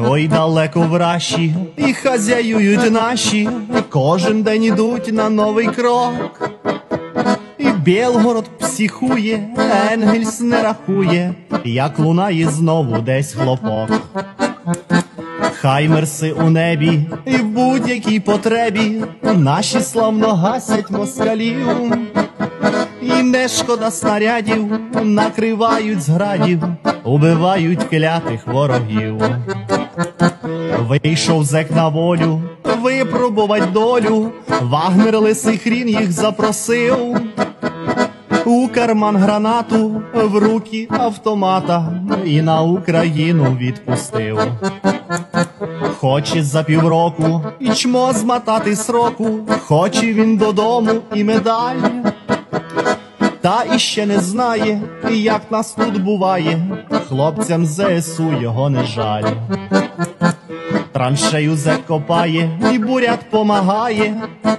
Ой, далеко в раші, і хазяюють наші, кожен день ідуть на новий крок. І Білгород психує, Енгельс не рахує, як лунає знову десь хлопок. Хаймерси у небі і в будь-якій потребі наші славно гасять москалів. І не шкода снарядів, накривають зградів, убивають клятих ворогів. Вийшов зек на волю, випробувать долю, Вагнер лисий хрін їх запросив. У карман гранату, в руки автомата і на Україну відпустив. Хоче за півроку і чмо змотати сроку, хоче він додому і медаль. Та іще не знає, як нас тут буває, хлопцям ЗСУ його не жаль. Траншею закопає, і бурят помагає,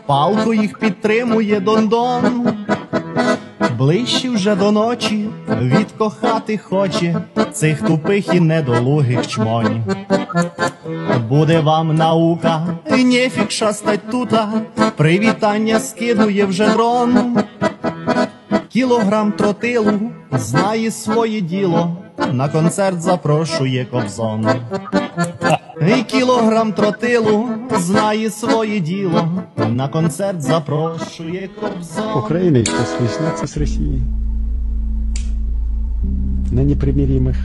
палку їх підтримує Дондон. Ближче вже до ночі відкохати хоче цих тупих і недолугих чмонь. Буде вам наука, і нефік шастать тута, привітання скидує вже дрон. Кілограм тротилу знає своє діло, на концерт запрошує кобзон. І кілограм тротилу знає своє діло, на концерт запрошує кобзон. Украина еще снится с Россией на непримиримых.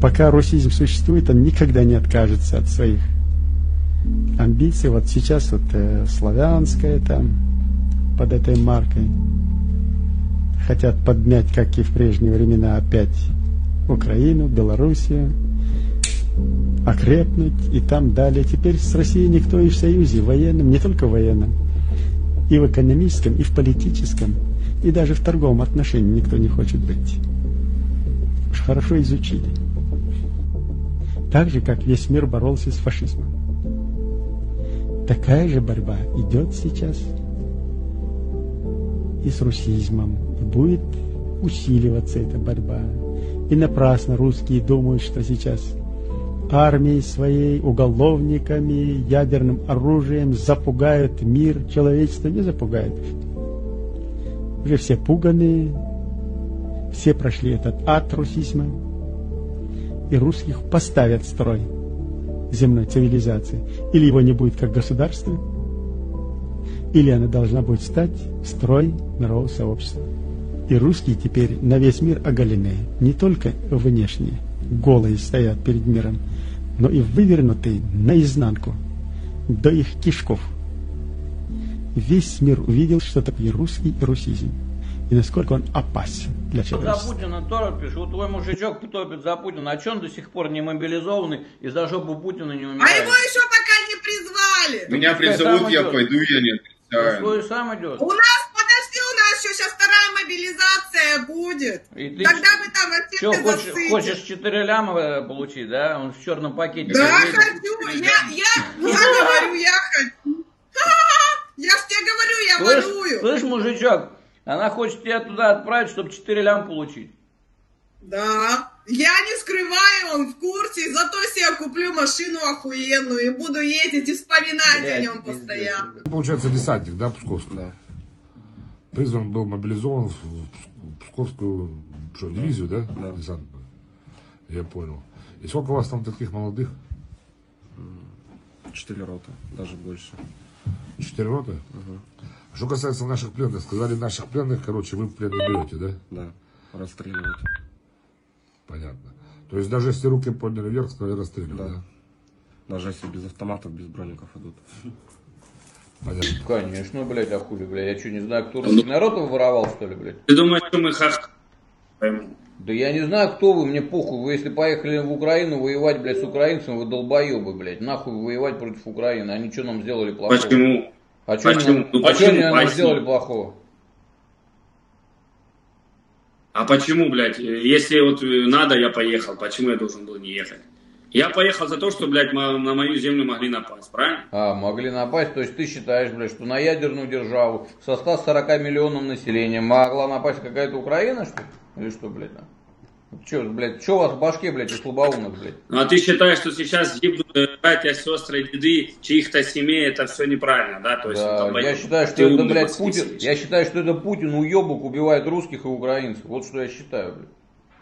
Пока русизм существует, он никогда не откажется от своих амбиций. Вот сейчас вот э, славянская там под этой маркой хотят подмять, как и в прежние времена, опять Украину, Белоруссию, окрепнуть и там далее. Теперь с Россией никто и в союзе военном, не только военном, и в экономическом, и в политическом, и даже в торговом отношении никто не хочет быть. Уж хорошо изучили. Так же, как весь мир боролся с фашизмом. Такая же борьба идет сейчас и с русизмом. И будет усиливаться эта борьба. И напрасно русские думают, что сейчас армией своей, уголовниками, ядерным оружием запугают мир, человечество не запугает. Уже все пуганые, все прошли этот ад русизма, и русских поставят строй земной цивилизации. Или его не будет как государства, или она должна будет стать строй мирового сообщества. И русские теперь на весь мир оголены, не только внешне, голые стоят перед миром, но и вывернутые наизнанку, до их кишков. Весь мир увидел, что такое русский русизм, и насколько он опасен для За человечества. Путина торопишь, вот твой мужичок топит за Путина, а че он до сих пор не мобилизованный и за жопу Путина не А умирает? его еще пока не призвали. Меня призовут, я пойду, я не Свой сам идет. У нас, подожди, у нас еще сейчас вторая мобилизация будет. И ты Тогда вы там от всех и хочешь, хочешь 4 ляма получить, да? Он в черном пакете. Да, приедет. хочу. Я, я, я говорю, я хочу. Я ж тебе говорю, я Слышь, ворую. слышь, мужичок, она хочет тебя туда отправить, чтобы 4 лям получить. Да. Я не скрываю, он в курсе, зато себе куплю машину охуенную и буду ездить и вспоминать о Блядь, нем пиздец, постоянно. Получается, десантник, да, Псковский? Да. Призван был мобилизован в Псковскую что, дивизию, да? Да. Десантную. Я понял. И сколько у вас там таких молодых? Четыре рота, даже больше. Четыре роты? А Что касается наших пленных, сказали наших пленных, короче, вы в плен не берете, да? Да, расстреливают. Понятно. То есть даже если руки подняли вверх, сказали расстреливать, да? Да. Даже если без автоматов, без броников идут. Понятно. Конечно, блядь, а хули, блядь. Я что, не знаю, кто русский народ воровал, что ли, блядь? Ты думаешь, что мы хах... Да я не знаю, кто вы, мне похуй. Вы если поехали в Украину воевать, блядь, с украинцами, вы долбоебы, блядь. Нахуй воевать против Украины. Они что нам сделали плохого? Почему? А что они, Ну а они нам сделали плохого? А почему, блядь, если вот э, надо, я поехал, почему я должен был не ехать? Я поехал за то, что, блядь, на мою землю могли напасть, правильно? А, могли напасть, то есть ты считаешь, блядь, что на ядерную державу со 140 миллионным населением могла напасть какая-то Украина, что ли? Или что, блядь? Че, блядь, что у вас в башке, блядь, у слабоумных, блядь? Ну а ты считаешь, что сейчас гибнут братья, сестры, деды чьих-то семей, это все неправильно, да? То есть, Да, это, я считаю, что это, блядь. Путин, я считаю, что это Путин уебок убивает русских и украинцев. Вот что я считаю, блядь.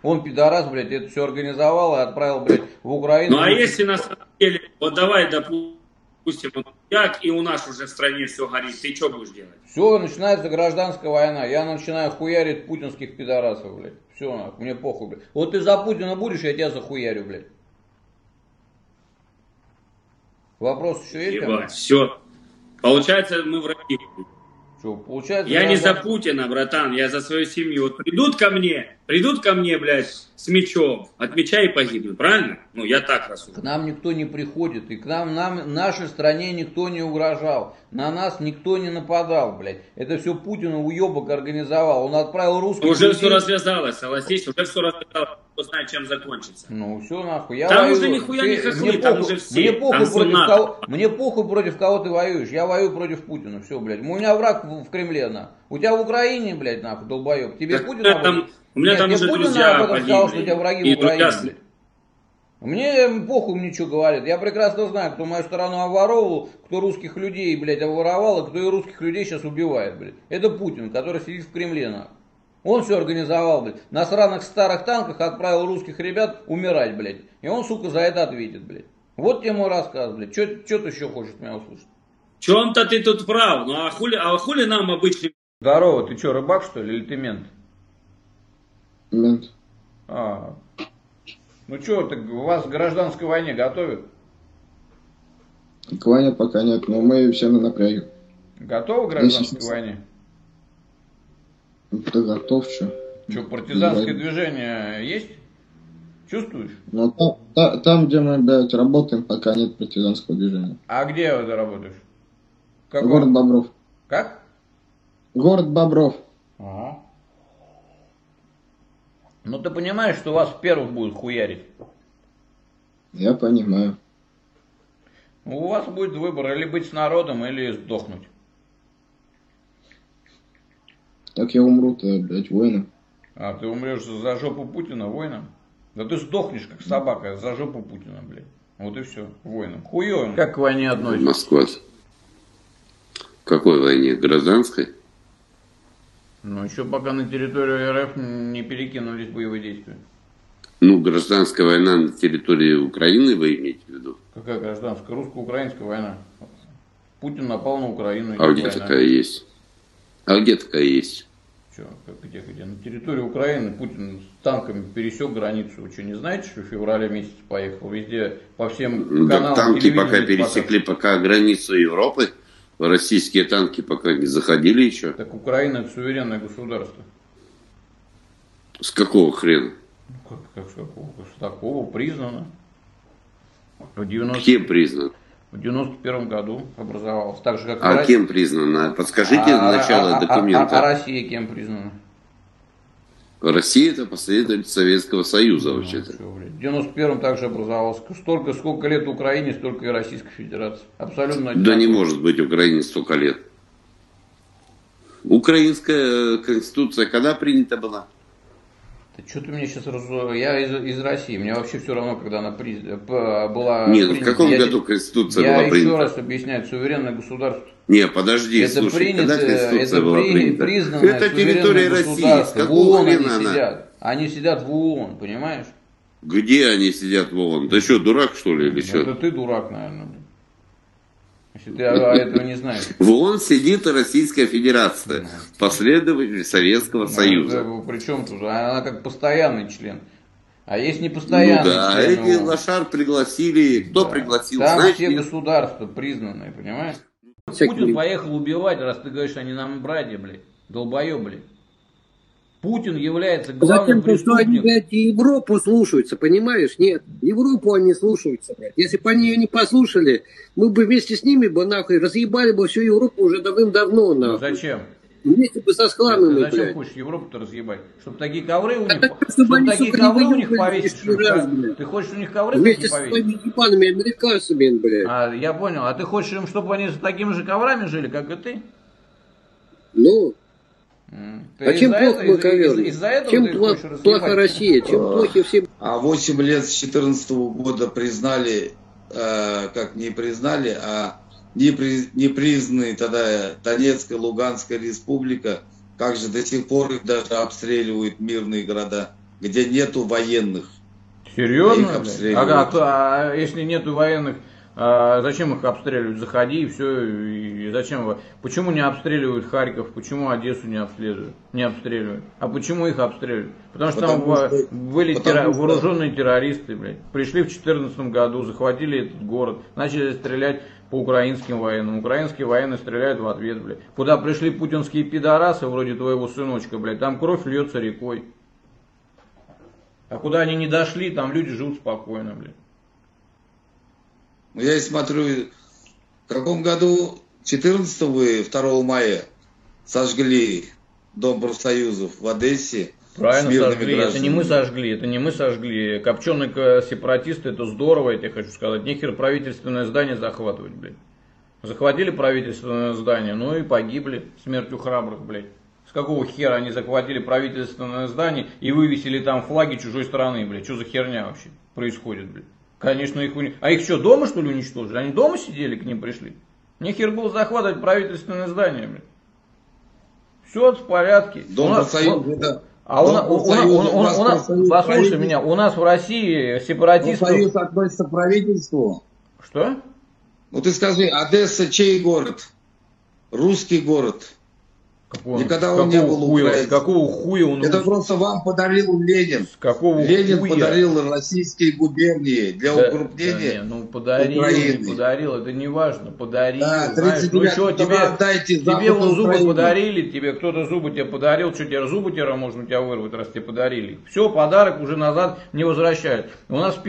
Он пидорас, блядь, это все организовал и отправил, блядь, в Украину. Ну а если на самом деле, вот давай, допустим, вот как и у нас уже в стране все горит, ты что будешь делать? Все, начинается гражданская война. Я начинаю хуярить путинских пидорасов, блядь. Все, нахуй, мне похуй, блядь. Вот ты за Путина будешь, я тебя захуярю, блядь. Вопрос еще есть? Ебать, все. Получается, мы враги. Что, получается... Я не за Путина, братан, я за свою семью. Вот придут ко мне, придут ко мне, блядь, с мечом, от меча и погибнут, правильно? Ну, я так К рассуждаю. нам никто не приходит, и к нам, нам, нашей стране никто не угрожал, на нас никто не нападал, блядь. Это все Путин уебок организовал, он отправил русских Уже людей- все развязалось, согласись, уже все развязалось, кто знает, чем закончится. Ну все нахуй. Я Там воюю. уже нихуя не мне там похуй- уже все. Мне похуй, против кого, мне похуй против кого ты воюешь. Я воюю против Путина. Все, блядь. У меня враг в, Кремле, на. У тебя в Украине, блядь, нахуй, долбоеб. Тебе Так Путин об там- этом- у меня Нет, там уже Путин друзья об этом сказал, что у погибли. тебя враги И в Украине, друзья блядь. Мне похуй мне что говорит. Я прекрасно знаю, кто мою страну обворовывал, кто русских людей, блядь, обворовал, и кто и русских людей сейчас убивает, блядь. Это Путин, который сидит в Кремле, нахуй. Он все организовал, блядь. На сраных старых танках отправил русских ребят умирать, блядь. И он, сука, за это ответит, блядь. Вот тебе мой рассказ, блядь. Что ты еще хочешь меня услышать? В чем-то ты тут прав, ну а хули, а хули нам обычным Здорово, ты что, рыбак, что ли, или ты мент? Мент. А. Ну что, так вас к гражданской войне готовят? К войне пока нет, но мы все на напряге. Готовы к гражданской Месяц. войне? Ты готов, что? Что, партизанское Да. движение есть? Чувствуешь? Но там, та- там, где мы, блядь, работаем, пока нет партизанского движения. А где ты работаешь? В каком? Город Бобров. Как? Город Бобров. Ага. Ну ты понимаешь, что вас первых будут хуярить? Я понимаю. Ну, У вас будет выбор, или быть с народом, или сдохнуть. Так я умру-то, блядь, воином. А ты умрешь за жопу Путина воином? Да ты сдохнешь, как собака, за жопу Путина, блядь. Вот и все, воином. Хуёвым. Как к войне относишься? Москва. Какой войне? Гражданской? Ну, еще пока на территорию РФ не перекинулись боевые действия. Ну, гражданская война на территории Украины вы имеете в виду? Какая гражданская? Русско-украинская война. Путин напал на Украину. А где война. такая есть? А где такая есть? Чё, как где, где? На территории Украины Путин с танками пересек границу. Вы что, не знаете, что в феврале месяце поехал? Везде, по всем Ну, да, каналам танки телевидения пока пересекли пока границу Европы. Российские танки пока не заходили еще. Так Украина это суверенное государство. С какого хрена? Ну, Как, как с какого? С такого признано. В, 90, Кем признан? в 91 году образовалось. Так же, как А Россия. кем признано? Подскажите А- а- начало а- а- документа. А, а Россия кем признана? Россия это последователь Советского Союза вообще-то. Всё, блядь. В 91-м также образовалось. Столько, сколько лет Украине, столько и Российской Федерации. Абсолютно Да не одинаково. может быть Украине столько лет. Украинская конституция когда принята была? Да что ты мне сейчас раз... Я из, из России. Мне вообще все равно, когда она приз- п- была... Нет, ну в принята. каком Я году конституция Я была еще принята? раз объясняю. Суверенное государство. Не, подожди, это слушай, принято, когда конституция это была при- принята? признанное Это территория России, с. В какого ООН они она? сидят. Они сидят в ООН, понимаешь? Где они сидят, Вован? Ты что, дурак что ли или Это что? ты дурак, наверное. Если ты а- а этого не знаешь. В ООН сидит Российская Федерация, последователь Советского Союза. Причем тут? Она как постоянный член. А есть Ну непостоянный да, член эти ООН. лошар пригласили. Кто Да. пригласил? Там Знаете? все государства признанные, понимаешь? Путин поехал убивать, раз ты говоришь, они нам братья, блядь. Долбоеб, блядь. Путин является главным Затем, что они, преступником. блядь, Европу слушаются, понимаешь? Нет, Европу они слушаются, блядь. Если бы они ее не послушали, мы бы вместе с ними бы, нахуй, разъебали бы всю Европу уже давным-давно, Ну, нахуй. зачем? Вместе бы со схламами, зачем блядь. хочешь Европу-то разъебать? Чтобы такие ковры у них, так, чтобы чтобы они, такие ковры у них повесить, что ли? А? Ты хочешь у них ковры Вместе повесить? своими ебаными американцами, блядь. А, я понял. А ты хочешь им, чтобы они с такими же коврами жили, как и ты? Ну, Ты а чем плохо мы из- ковер? из- Из-за этого Чем пла- плоха Россия? Чем плохи все А 8 лет с 14 года признали, э, как не признали, а не, при- не признанные тогда Донецкая, Луганская республика, как же до сих пор их даже обстреливают мирные города, где нету военных. Серьезно? Обстреливают. А, а если нету военных, а зачем их обстреливать? Заходи и все. И зачем вы? Почему не обстреливают Харьков? Почему Одессу не обстреливают? Не обстреливают. А почему их обстреливают? Потому что там Потому во- что- были потому терро- что- вооруженные террористы, блядь. Пришли в 2014 году, захватили этот город, начали стрелять по украинским военным. Украинские военные стреляют в ответ, блядь. Куда пришли путинские пидорасы, вроде твоего сыночка, блядь, там кровь льется рекой. А куда они не дошли, там люди живут спокойно, блядь. Ну, Я смотрю, в каком году, 14 вы 2 мая сожгли Дом профсоюзов в Одессе Правильно сожгли. Это не гражданами. мы сожгли, это не мы сожгли. Копченые сепаратисты, это здорово, я тебе хочу сказать. Нехер правительственное здание захватывать, блядь. Захватили правительственное здание, ну и погибли смертью храбрых, блядь. С какого хера они захватили правительственное здание и вывесили там флаги чужой страны, блядь? Что за херня вообще происходит, блядь? Конечно, их уни... А их что, дома что ли уничтожили? Они дома сидели, к ним пришли? Нехер было захватывать правительственное здание, блядь. Все в порядке. Дом У нас- профсоюзов это... а у, у- у у- у- у нас послушай меня, у нас в России сепаратистов... Профсоюз относится к правительству. Что? Ну ты скажи, Одесса чей город? Русский город. Какого, Никогда он не был хуя, украинцем. какого хуя он Это просто вам подарил Ленин. какого Ленин хуя? подарил российские губернии для Да- укрупнения. да не, ну подарил, Украины. не подарил, это не важно, подарил. Да, знаешь, ну 39 что, тебе, отдайте тебе вон зубы Украину. подарили, тебе кто-то зубы тебе подарил, что тебе зубы тебе можно у тебя вырвать, раз тебе подарили. Все, подарок уже назад не возвращают. У нас,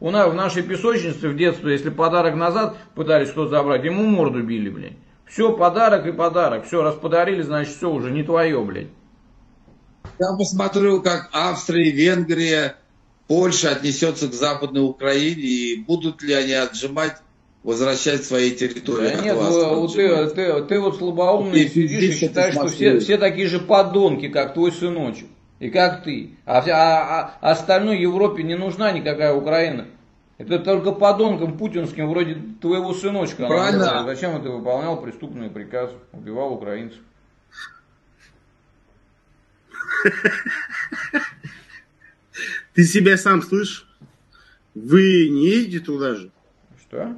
у нас в нашей песочнице в детстве, если подарок назад пытались кто-то забрать, ему морду били, блядь. Все, подарок и подарок. Все, раз подарили, значит все уже не твое, блядь. Я посмотрю, как Австрия, Венгрия, Польша отнесется к Западной Украине и будут ли они отжимать, возвращать свои территории. Да нет, вас, вот ты, ты, ты вот слабоумный И сидишь и считаешь, что все, все такие же подонки, как твой сыночек. И как ты. А, а- а остальной Европе не нужна никакая Украина. Это только подонкам путинским, вроде твоего сыночка. Правильно. нужна. Зачем ты выполнял преступные приказы, убивал украинцев? Ты себя сам слышишь? Вы не едете туда же? Что?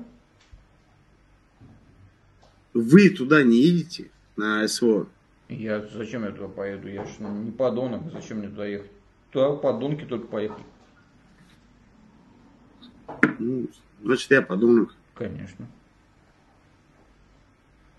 Вы туда не едете на СВО? Я, зачем я туда поеду? Я же не подонок, зачем мне туда ехать? Туда подонки только поехали. Ну, значит, я подумал. Конечно.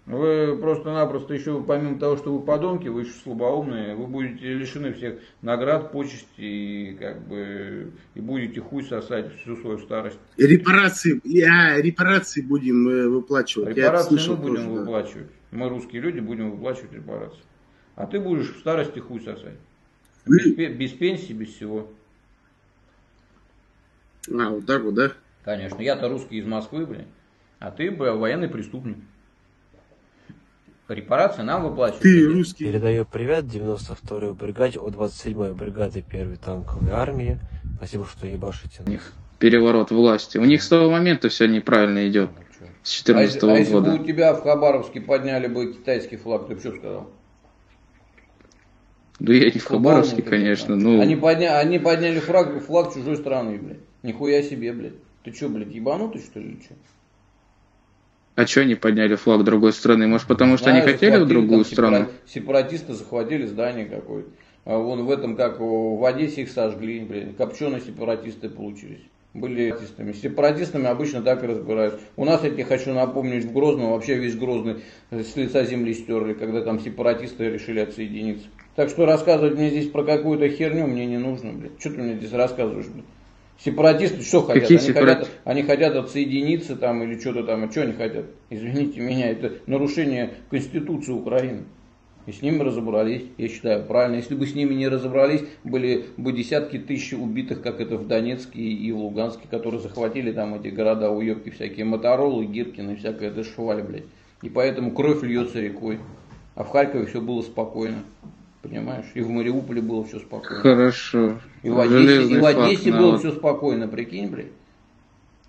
Вы просто-напросто еще, помимо того, что вы подонки, вы еще слабоумные, вы будете лишены всех наград, почестей, и как бы, и будете хуй сосать всю свою старость. Репарации, я, репарации будем э, выплачивать. Репарации слышал мы будем тоже, да. выплачивать. Мы, русские люди, будем выплачивать репарации. А ты будешь в старости хуй сосать. Без, без пенсии, без всего. А, вот так вот, да? Конечно. Я-то русский из Москвы, блин. А ты б, военный преступник. Репарации нам выплачивают. Ты русский. Передаю привет 92-й бригаде от 27-й бригады 1-й танковой армии. Спасибо, что ебашите. переворот власти. У них с того момента все неправильно идет. С А если, 2014 а если бы года. у тебя в Хабаровске подняли бы китайский флаг, ты бы что сказал? Да я не в Хабаровске, конечно. Ну, Они, подня... они подняли флаг, флаг чужой страны, блядь. Нихуя себе, блядь. Ты что, блядь, ебанутый, что ли, что? а что они подняли флаг другой страны? Может, потому что они Знаю, хотели в другую страну? сепара- Сепаратисты захватили здание какое-то. А вон в этом, как в Одессе их сожгли, блин. Копченые сепаратисты получились. Были сепаратистами. С сепаратистами обычно так и разбирают. У нас, я тебе хочу напомнить, в Грозном вообще весь Грозный с лица земли стерли, когда там сепаратисты решили отсоединиться. Так что рассказывать мне здесь про какую-то херню мне не нужно, блядь. Что ты мне здесь рассказываешь, блядь? Сепаратисты что хотят? Какие они, сепарат- хотят они хотят отсоединиться там или что-то там. А что они хотят? Извините меня, это нарушение Конституции Украины. И с ними разобрались, я считаю, правильно. Если бы с ними не разобрались, были бы десятки тысяч убитых, как это в Донецке и в Луганске, которые захватили там эти города уебки всякие, Моторолы, Гиркины, всякая эта шваль, блядь. И поэтому кровь льется рекой. А в Харькове все было спокойно. Понимаешь? И в Мариуполе было все спокойно. Хорошо. И в Одессе, Железный и в Одессе да, было все спокойно, прикинь, блядь.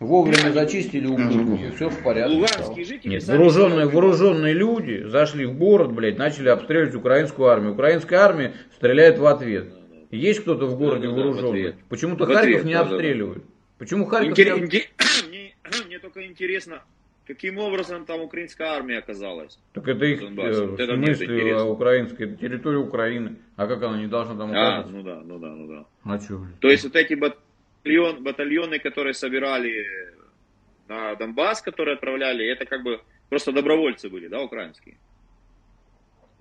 Вовремя зачистили и все в порядке. Луганские жители Нет, вооруженные, вооруженные люди зашли в город, блядь, начали обстреливать украинскую армию. Украинская армия стреляет в ответ. Есть кто-то в городе Да-да-да, в вооруженный? Почему-то Харьков не обстреливают. Почему Харьков Интер- не мне только интересно, каким образом там украинская армия оказалась. Так это их, Донбассе. э, Вот это смысле, интересно. а, украинская, это территория Украины. А как она не должна там А, оказаться? ну да, ну да, ну да. А блядь? То есть вот эти батальон, батальоны, которые собирали на Донбасс, которые отправляли, это как бы просто добровольцы были, да, украинские?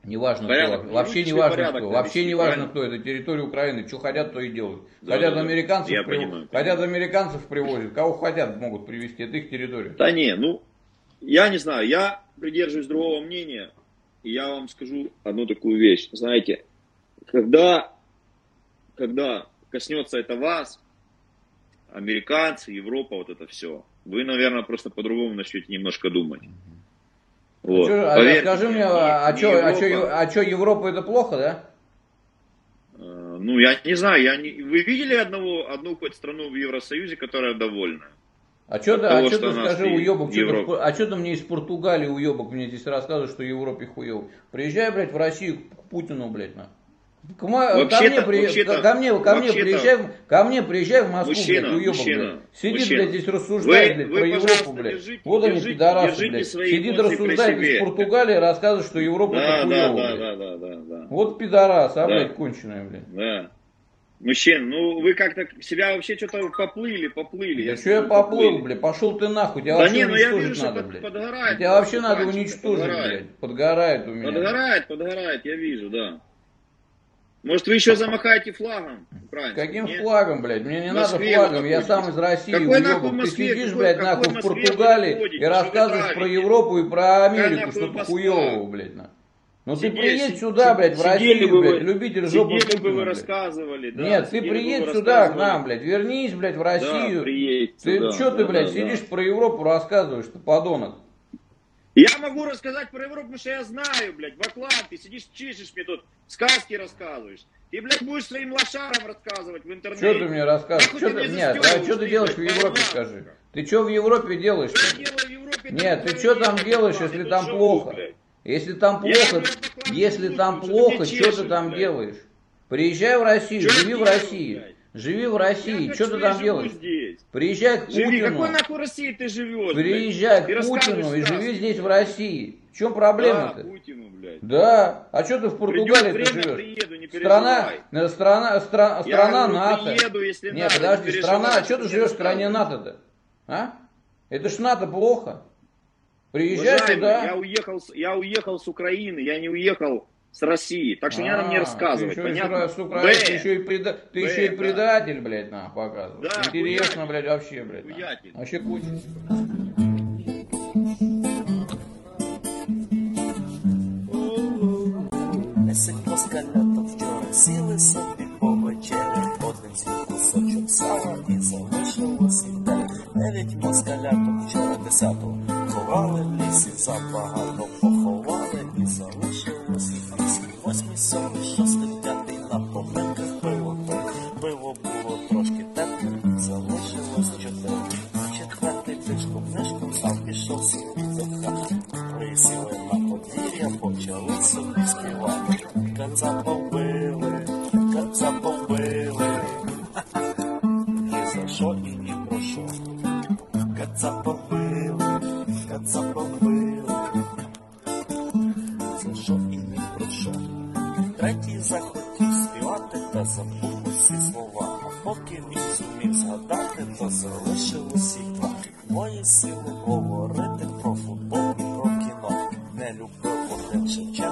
Неважно Порядок. кто. Вообще Ну, не важно порядок кто. Вообще не важно кто. Это территория Украины. Что хотят, то и делают. Да, хотят да, американцев, Я прив- понимаю. хотят американцев привозят. Кого хотят, могут привезти. Это их территория. Да не, ну, я не знаю, я придерживаюсь другого мнения, и я вам скажу одну такую вещь. Знаете, когда, когда коснется это вас, американцы, Европа, вот это все, вы, наверное, просто по-другому начнете немножко думать. Вот. Чё- а Поверьте скажи мне, не- а что а Европа. а чё, Европа это плохо, да? Э, Ну, я не знаю, я не... вы видели одного, одну хоть страну в Евросоюзе, которая довольна? А что а что ты скажи, уебок, в- а что ты мне из Португалии, уебок, мне здесь рассказываешь, что в Европе хуево? Приезжай, блядь, в Россию к Путину, блядь, на. К ма- ко мне, при- ко мне, ко мне приезжай, ко мне приезжай в Москву, Мужчина, блядь, уебок, мужчина, блядь. Сидит, мужчина. блядь, здесь рассуждает, Вы- блядь, вы, про Европу, блядь. держите- вот они, держите- пидорасы, держите блядь. Сидит, рассуждает из Португалии, рассказывает, что Европа Да, это да, хуево, да, блядь. да, да, да, да. Вот пидорас, а, Да. блядь, конченая, блядь. Да. Мужчин, ну вы как-то себя вообще что-то поплыли, поплыли. Да Я что я поплыл, блядь, пошел ты нахуй, тебя Да вообще не, ну я уничтожить вижу, что надо, под- блядь. подгорает. Тебя вообще надо уничтожить, подгорает. блядь. Подгорает у меня. Подгорает, подгорает, я вижу, да. Может, вы еще замахаете флагом украинским? Каким нет? флагом, блядь? Мне не В надо Москве флагом, я сам из России, Какой нахуй уебок. Ты Москве? сидишь, Какой- блядь, какой нахуй в Москве Португалии и рассказываешь про? Европу и про Америку, нахуй что ты хуёво, блядь. на. Ну ты приедь сюда, блядь, в Россию, бы блядь, вы- любитель жопы Сидели бы вы рассказывали, да. Нет, ты приедь сюда к нам, блядь, вернись, блядь, в Россию. приедь Ты сюда, что ты, да, блядь, да, сидишь да. про Европу рассказываешь, ты подонок. Я могу рассказать про Европу, потому что я знаю, блядь, в Атланте сидишь, чишешь мне тут, сказки рассказываешь. Ты, блядь, будешь своим лошарам рассказывать в интернете. Что ты мне рассказываешь? Что ты нет, а что ты делаешь в Европе, скажи? Ты что в Европе делаешь? Нет, ты что там делаешь, если там плохо? Если там Я, плохо, если там ты плохо, что ты там делаешь? Приезжай в Россию, я живи в России. Живи в России, Я что ты я там делаешь? здесь. Приезжай к Живи, Путину. какой нахуй России ты живешь, Приезжай блядь? к Ты Путину и живи здесь в России. В чем Да, проблема-то? Путину, блядь. Да. А что ты в Португалии время, живешь? приеду, не Страна, э, страна, стра- Я страна говорю, НАТО. приеду, если Нет, надо, не подожди, переживай, страна, а что ты живешь в стране. НАТО-то? А? Это ж НАТО плохо. Приезжай Уважаемый, сюда. Я уехал, с- я уехал с Украины, я не уехал с России. Так что не надо мне А, рассказывать, Ты еще, понятно? с Украины, ты Б. еще и, преда- ты Б, еще и да. предатель, блядь, на, показываешь. Да, Интересно, хуятин. блядь, вообще, блядь. на. Хуятин. Вообще куча. Десять москаляток вчора сіли собі повечері, один з'їв кусочок сала і залишилось і те. Дев'ять москаляток вчора десятого ховали в лісі, забагато поховали і залишилось і вісім. Восьмий, Jackson County.